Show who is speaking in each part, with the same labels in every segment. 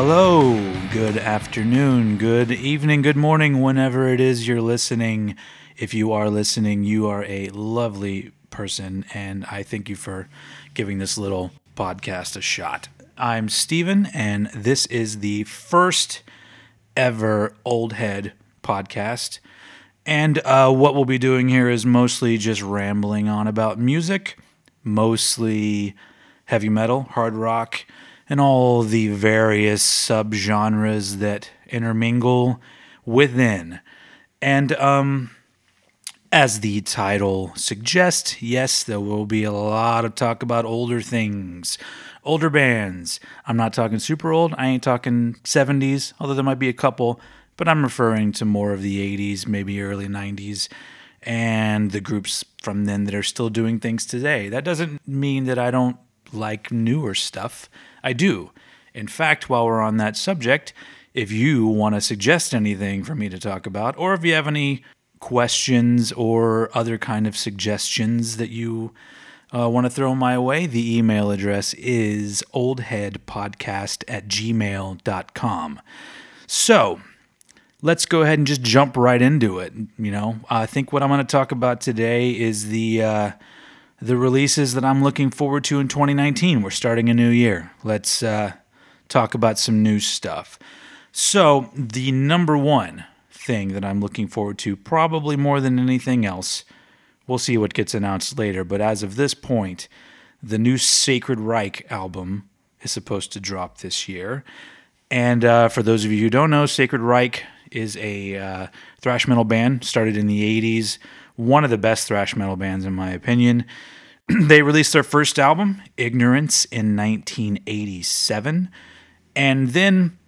Speaker 1: Hello, good afternoon, good evening, good morning, whenever it is you're listening. If you are listening, you are a lovely person, and I thank you for giving this little podcast a shot. I'm Steven, and this is the first ever Old Head podcast. And uh, what we'll be doing here is mostly just rambling on about music, mostly heavy metal, hard rock, and all the various subgenres that intermingle within. And um, as the title suggests, yes, there will be a lot of talk about older things, older bands. I'm not talking super old, I ain't talking 70s, although there might be a couple, but I'm referring to more of the 80s, maybe early 90s. And the groups from then that are still doing things today. That doesn't mean that I don't like newer stuff. I do. In fact, while we're on that subject, if you want to suggest anything for me to talk about, or if you have any questions or other kind of suggestions that you uh, want to throw my way, the email address is oldheadpodcast at gmail.com. So let's go ahead and just jump right into it. You know, I think what I'm going to talk about today is the. Uh, the releases that I'm looking forward to in 2019. We're starting a new year. Let's uh, talk about some new stuff. So, the number one thing that I'm looking forward to, probably more than anything else, we'll see what gets announced later, but as of this point, the new Sacred Reich album is supposed to drop this year. And uh, for those of you who don't know, Sacred Reich is a uh, thrash metal band started in the 80s one of the best thrash metal bands, in my opinion. they released their first album, Ignorance, in 1987. And then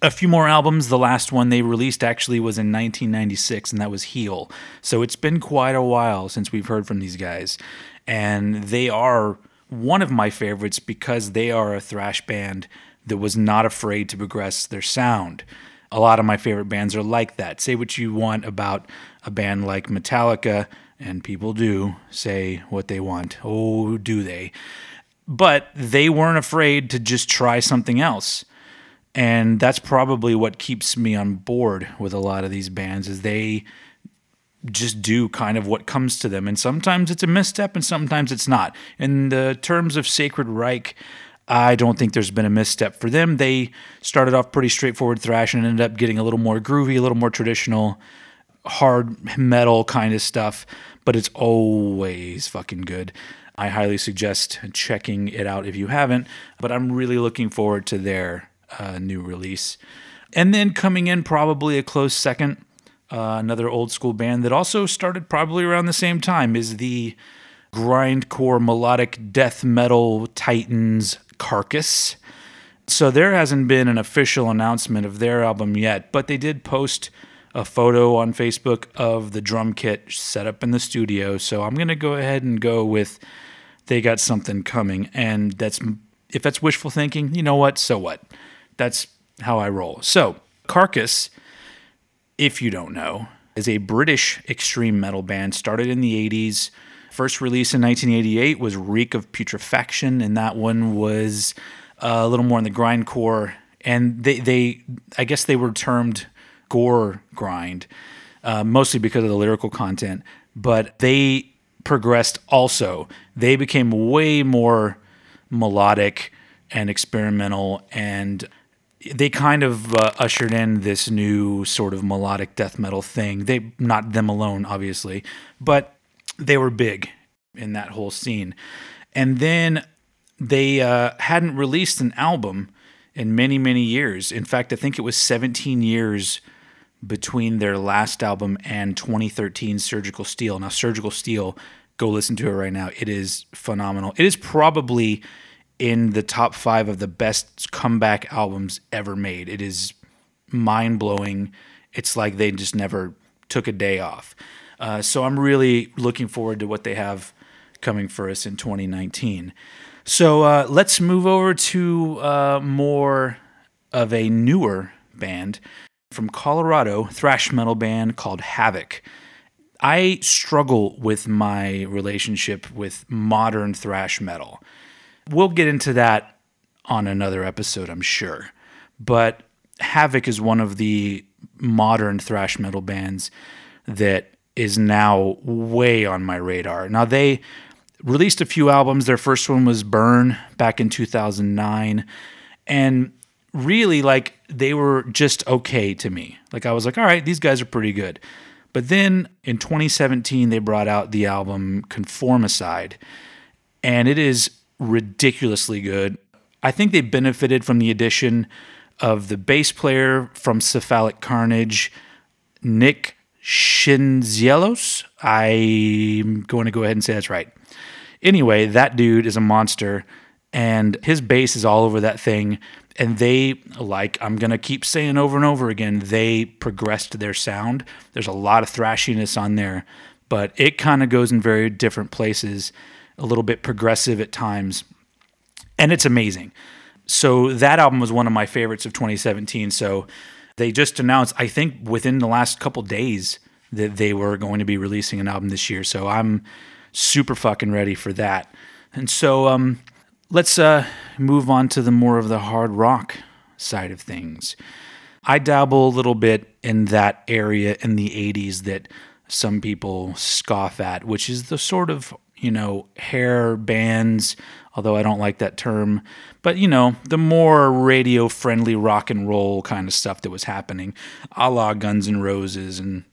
Speaker 1: a few more albums. The last one they released actually was in 1996, and that was Heal. So it's been quite a while since we've heard from these guys. And they are one of my favorites because they are a thrash band that was not afraid to progress their sound. A lot of my favorite bands are like that. Say what you want about a band like Metallica, and people do say what they want. Oh, do they? But they weren't afraid to just try something else. And that's probably what keeps me on board with a lot of these bands is they just do kind of what comes to them. And sometimes it's a misstep and sometimes it's not. In the terms of Sacred Reich, I don't think there's been a misstep for them. They started off pretty straightforward thrash and ended up getting a little more groovy, a little more traditional hard metal kind of stuff, but it's always fucking good. I highly suggest checking it out if you haven't, but I'm really looking forward to their uh, new release. And then coming in, probably a close second, uh, another old school band that also started probably around the same time is the grindcore melodic death metal titans Carcass. So there hasn't been an official announcement of their album yet, but they did post a photo on Facebook of the drum kit set up in the studio. So I'm going to go ahead and go with they got something coming. And that's if that's wishful thinking, you know what? So what? That's how I roll. So, Carcass, if you don't know, is a British extreme metal band started in the 80s. First release in 1988 was Reek of Putrefaction, and that one was a little more in the grindcore. And they, they, I guess they were termed gore grind, uh, mostly because of the lyrical content. But they progressed also. They became way more melodic and experimental, and they kind of uh, ushered in this new sort of melodic death metal thing. They not them alone, obviously, but they were big in that whole scene. And then they uh, hadn't released an album in many, many years. In fact, I think it was 17 years between their last album and 2013 Surgical Steel. Now, Surgical Steel, go listen to it right now. It is phenomenal. It is probably in the top five of the best comeback albums ever made. It is mind blowing. It's like they just never took a day off. Uh, so I'm really looking forward to what they have coming for us in 2019. So uh, let's move over to uh, more of a newer band from Colorado, thrash metal band called Havok. I struggle with my relationship with modern thrash metal. We'll get into that on another episode, I'm sure. but Havok is one of the modern thrash metal bands that is now way on my radar. Now they released a few albums. Their first one was Burn back in 2009 and really like they were just okay to me. Like I was like, all right, these guys are pretty good. But then in 2017 they brought out the album Conformicide and it is ridiculously good. I think they benefited from the addition of the bass player from Cephalic Carnage, Nick Schendzielos. I'm going to go ahead and say that's right. Anyway, that dude is a monster, and his bass is all over that thing. And they, like I'm going to keep saying over and over again, they progressed their sound. There's a lot of thrashiness on there, but it kind of goes in very different places, a little bit progressive at times. And it's amazing. So that album was one of my favorites of 2017. So they just announced, I think within the last couple days, that they were going to be releasing an album this year. So I'm super fucking ready for that. And so um, let's uh, move on to the more of the hard rock side of things. I dabble a little bit in that area in the 80s that some people scoff at, which is the sort of, you know, hair bands, although I don't like that term, but you know, the more radio friendly rock and roll kind of stuff that was happening, a la Guns N' Roses and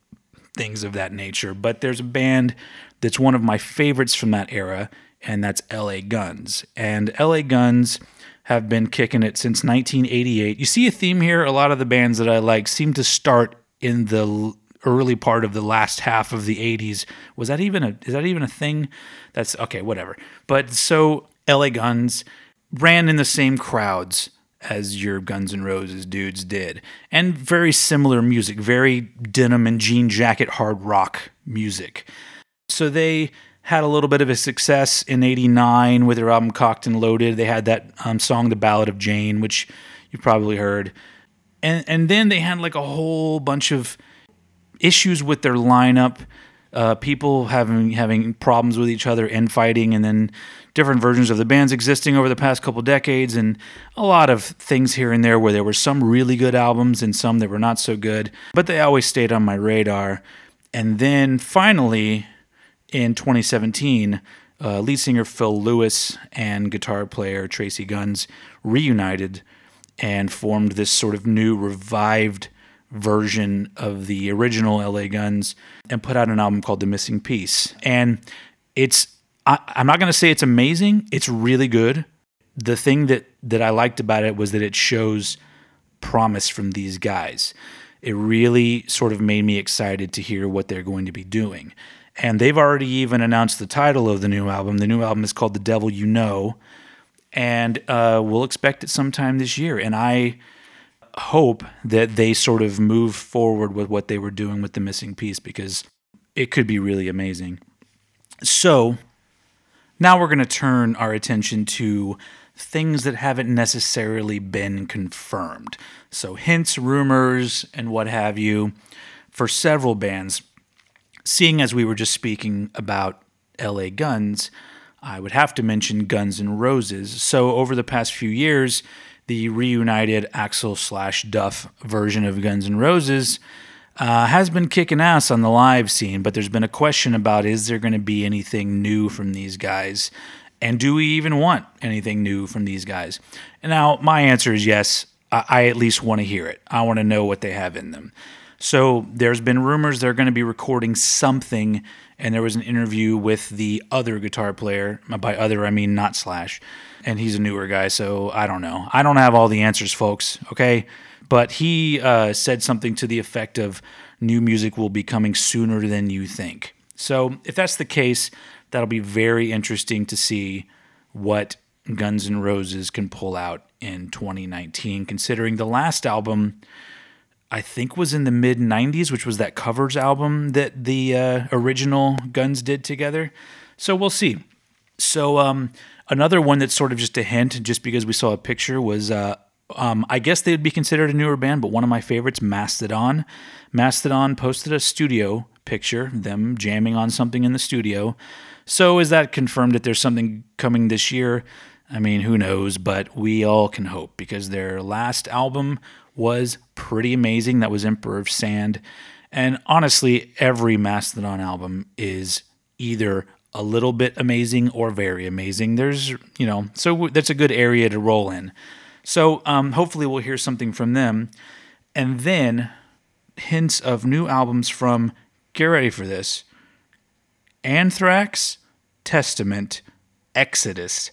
Speaker 1: things of that nature. But there's a band that's one of my favorites from that era, and that's LA Guns. And LA Guns have been kicking it since 1988. You see a theme here. A lot of the bands that I like seem to start in the early part of the last half of the 80s. Was that even a is that even a thing? That's okay, whatever. But so LA Guns ran in the same crowds as your Guns N' Roses dudes did. And very similar music, very denim and jean jacket hard rock music. So they had a little bit of a success in 89 with their album Cocked and Loaded. They had that um, song, The Ballad of Jane, which you probably heard. And, and then they had like a whole bunch of issues with their lineup. Uh, people having having problems with each other, infighting, and then different versions of the bands existing over the past couple decades, and a lot of things here and there where there were some really good albums and some that were not so good, but they always stayed on my radar. And then finally, in 2017, uh, lead singer Phil Lewis and guitar player Tracy Guns reunited and formed this sort of new revived version of the original LA Guns and put out an album called The Missing Piece. And it's I, am not going to say it's amazing. It's really good. The thing that that I liked about it was that it shows promise from these guys. It really sort of made me excited to hear what they're going to be doing. And they've already even announced the title of the new album. The new album is called The Devil You Know. And uh, we'll expect it sometime this year. And I hope that they sort of move forward with what they were doing with the missing piece because it could be really amazing. So, now we're going to turn our attention to things that haven't necessarily been confirmed. So, hints, rumors, and what have you for several bands. Seeing as we were just speaking about LA Guns, I would have to mention Guns N' Roses. So, over the past few years, the reunited Axl slash Duff version of Guns N' Roses uh, has been kicking ass on the live scene, but there's been a question about is there going to be anything new from these guys? And do we even want anything new from these guys? And now, my answer is yes. I, I at least want to hear it. I want to know what they have in them. So, there's been rumors they're going to be recording something, and there was an interview with the other guitar player. By other, I mean not Slash. And he's a newer guy, so I don't know. I don't have all the answers, folks, okay? but he uh, said something to the effect of new music will be coming sooner than you think. So if that's the case, that'll be very interesting to see what Guns N' Roses can pull out in 2019, considering the last album. I think was in the mid 90s, which was that covers album that the uh, original Guns did together. So we'll see. So um, another one that's sort of just a hint, just because we saw a picture, was uh, um, I guess they would be considered a newer band, but one of my favorites, Mastodon. Mastodon posted a studio picture, them jamming on something in the studio. So is that confirmed that there's something coming this year? I mean, who knows, but we all can hope because their last album was pretty amazing. That was Emperor of Sand. And honestly, every Mastodon album is either a little bit amazing or very amazing. There's, you know, so that's a good area to roll in. So um, hopefully we'll hear something from them. And then hints of new albums from, get ready for this Anthrax, Testament, Exodus,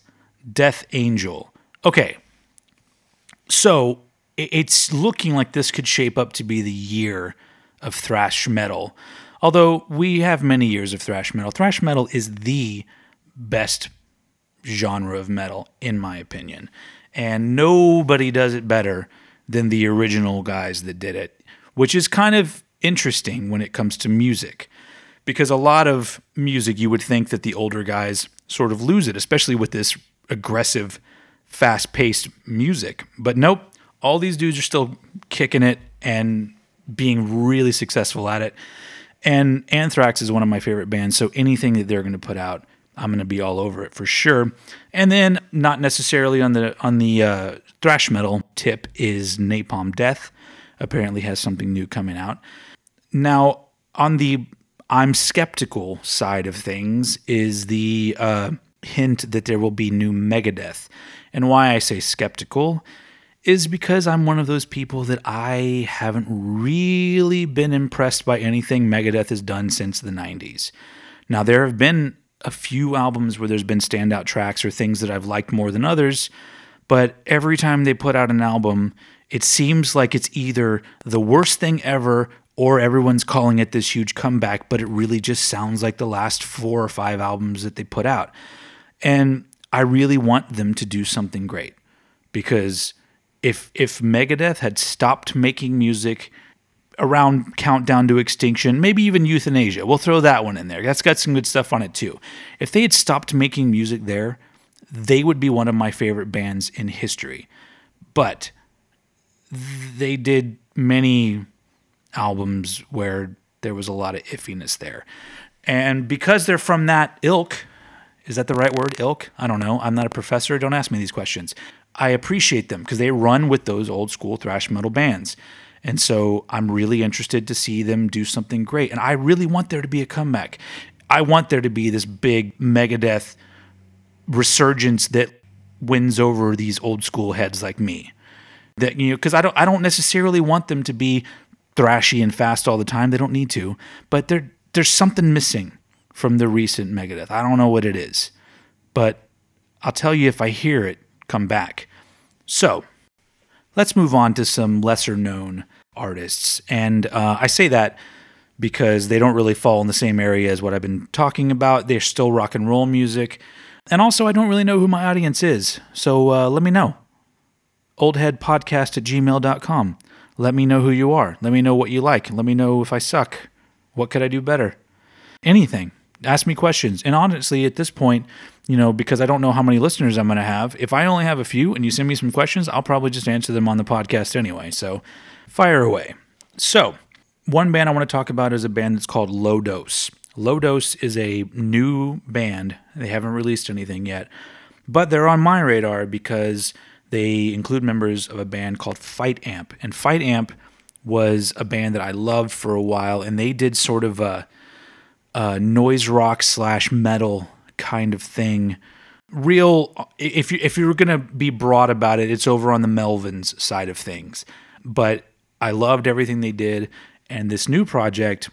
Speaker 1: Death Angel. Okay. So it's looking like this could shape up to be the year of thrash metal. Although we have many years of thrash metal, thrash metal is the best genre of metal, in my opinion. And nobody does it better than the original guys that did it, which is kind of interesting when it comes to music. Because a lot of music, you would think that the older guys sort of lose it, especially with this aggressive, fast paced music. But nope, all these dudes are still kicking it and being really successful at it. And Anthrax is one of my favorite bands, so anything that they're going to put out, I'm going to be all over it for sure. And then, not necessarily on the on the uh, thrash metal tip, is Napalm Death. Apparently, has something new coming out. Now, on the I'm skeptical side of things, is the uh, hint that there will be new Megadeth. And why I say skeptical is because I'm one of those people that I haven't really been impressed by anything Megadeth has done since the 90s. Now, there have been a few albums where there's been standout tracks or things that I've liked more than others, but every time they put out an album, it seems like it's either the worst thing ever or everyone's calling it this huge comeback, but it really just sounds like the last four or five albums that they put out. And I really want them to do something great because if if Megadeth had stopped making music around Countdown to Extinction, maybe even Euthanasia. we'll throw that one in there. That's got some good stuff on it too. If they had stopped making music there, they would be one of my favorite bands in history. But they did many albums where there was a lot of iffiness there. And because they're from that ilk, is that the right word? Ilk? I don't know. I'm not a professor. Don't ask me these questions. I appreciate them because they run with those old school thrash metal bands. And so I'm really interested to see them do something great. And I really want there to be a comeback. I want there to be this big Megadeth resurgence that wins over these old school heads like me. That you know, because I don't I don't necessarily want them to be thrashy and fast all the time. They don't need to, but there there's something missing from the recent Megadeth. I don't know what it is, but I'll tell you if I hear it come back. So let's move on to some lesser known artists. And uh, I say that because they don't really fall in the same area as what I've been talking about. They're still rock and roll music. And also, I don't really know who my audience is. So uh, let me know. Oldheadpodcast at gmail.com. Let me know who you are. Let me know what you like. Let me know if I suck. What could I do better? Anything ask me questions. And honestly, at this point, you know, because I don't know how many listeners I'm going to have, if I only have a few and you send me some questions, I'll probably just answer them on the podcast anyway. So fire away. So, one band I want to talk about is a band that's called Low Dose. Low Dose is a new band. They haven't released anything yet, but they're on my radar because they include members of a band called Fight Amp. And Fight Amp was a band that I loved for a while, and they did sort of a uh, noise rock slash metal kind of thing. Real, if you if you were gonna be broad about it, it's over on the Melvins side of things. But I loved everything they did, and this new project,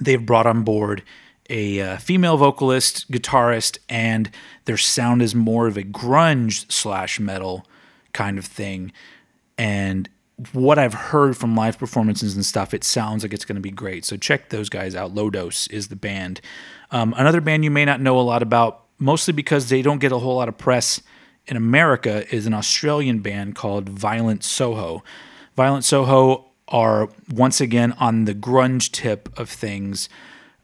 Speaker 1: they've brought on board a uh, female vocalist, guitarist, and their sound is more of a grunge slash metal kind of thing. And what I've heard from live performances and stuff, it sounds like it's going to be great. So check those guys out. Low Dose is the band. Um, another band you may not know a lot about, mostly because they don't get a whole lot of press in America, is an Australian band called Violent Soho. Violent Soho are once again on the grunge tip of things,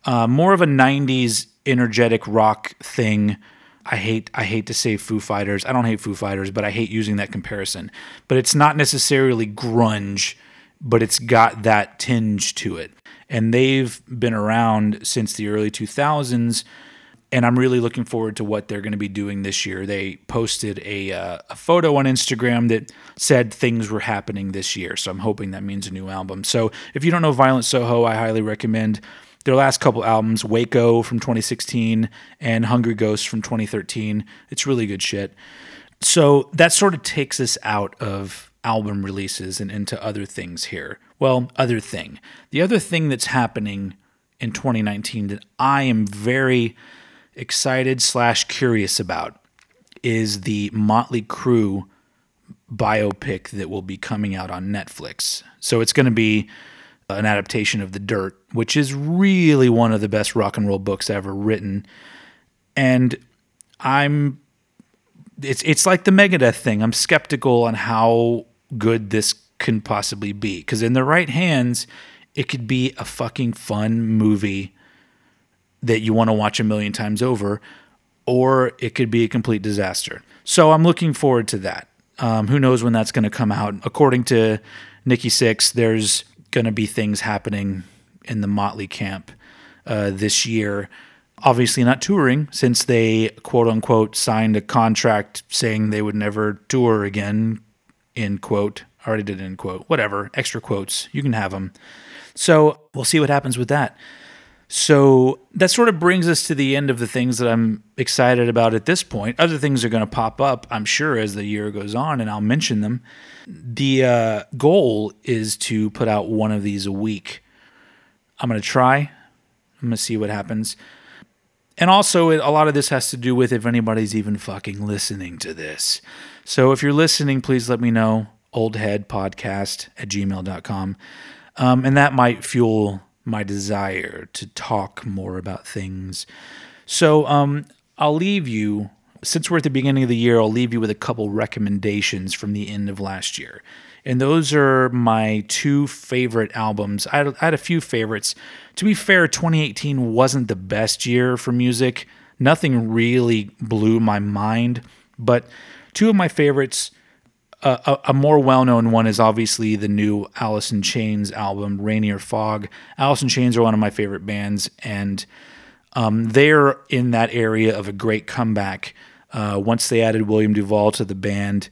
Speaker 1: uh, more of a 90s energetic rock thing I hate I hate to say Foo Fighters. I don't hate Foo Fighters, but I hate using that comparison. But it's not necessarily grunge, but it's got that tinge to it. And they've been around since the early 2000s. and I'm really looking forward to what they're going to be doing this year. They posted a, uh, a photo on Instagram that said things were happening this year, so I'm hoping that means a new album. So if you don't know Violent Soho, I highly recommend their last couple albums, Waco from 2016 and Hungry Ghost from 2013. It's really good shit. So that sort of takes us out of album releases and into other things here. Well, other thing. The other thing that's happening in 2019 that I am very excited slash curious about is the Motley Crue biopic that will be coming out on Netflix. So it's going to be an adaptation of The Dirt, which is really one of the best rock and roll books ever written. And I'm it's it's like the Megadeth thing. I'm skeptical on how good this can possibly be because in the right hands, it could be a fucking fun movie that you want to watch a million times over, or it could be a complete disaster. So I'm looking forward to that. Um, who knows when that's going to come out? According to Nikki Sixx, there's going to be things happening in the Motley camp uh, this year. Obviously, not touring since they quote unquote signed a contract saying they would never tour again. In quote, I already did in quote, whatever, extra quotes, you can have them. So we'll see what happens with that. So that sort of brings us to the end of the things that I'm excited about at this point. Other things are going to pop up, I'm sure, as the year goes on, and I'll mention them. The uh, goal is to put out one of these a week. I'm going to try. I'm going to see what happens. And also, a lot of this has to do with if anybody's even fucking listening to this. So if you're listening, please let me know. Oldheadpodcast at gmail.com. Um, and that might fuel my desire to talk more about things. So um, I'll leave you, since we're at the beginning of the year, I'll leave you with a couple recommendations from the end of last year. And those are my two favorite albums. I had, I had a few favorites. To be fair, 2018 wasn't the best year for music. Nothing really blew my mind, but two of my favorites a, a, more well-known one is obviously the new Alice in Chains album, Rainier Fog. Alice in Chains are one of my favorite bands, and um, they're in that area of a great comeback. Uh, once they added William DuVall to the band,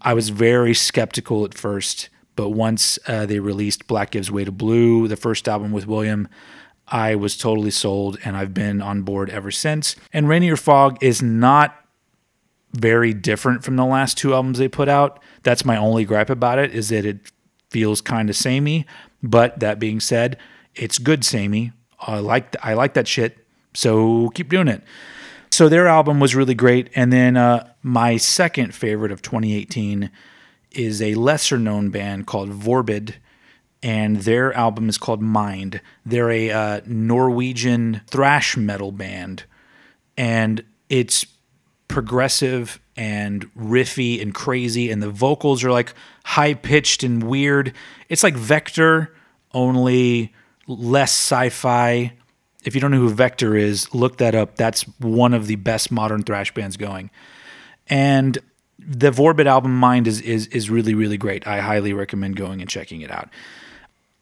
Speaker 1: I was very skeptical at first, but once uh, they released Black Gives Way to Blue, the first album with William, I was totally sold, and I've been on board ever since. And Rainier Fog is not very different from the last two albums they put out. That's my only gripe about it is that it feels kind of samey. But that being said, it's good samey. I like I like that shit. So keep doing it. So their album was really great. And then uh, my second favorite of 2018 is a lesser known band called Vorbid. And their album is called Mind. They're a uh, Norwegian thrash metal band. And it's progressive and riffy and crazy, and the vocals are like high pitched and weird. It's like Vektor, only less sci fi. If you don't know who Vektor is, look that up. That's one of the best modern thrash bands going. And the Vorbid album Mind is is is really really great. I highly recommend going and checking it out.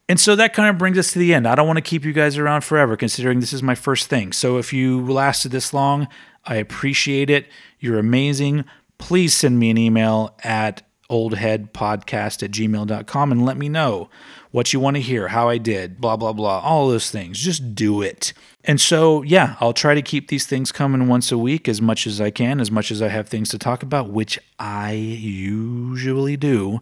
Speaker 1: And so that kind of brings us to the end. I don't want to keep you guys around forever considering this is my first thing. So if you lasted this long, I appreciate it. You're amazing. Please send me an email at oldheadpodcast at gmail.com and let me know what you want to hear, how I did, blah, blah, blah, all those things. Just do it. And so, yeah, I'll try to keep these things coming once a week as much as I can, as much as I have things to talk about, which I usually do.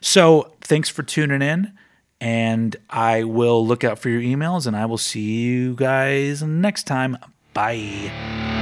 Speaker 1: So, thanks for tuning in, and I will look out for your emails, and I will see you guys next time. Bye.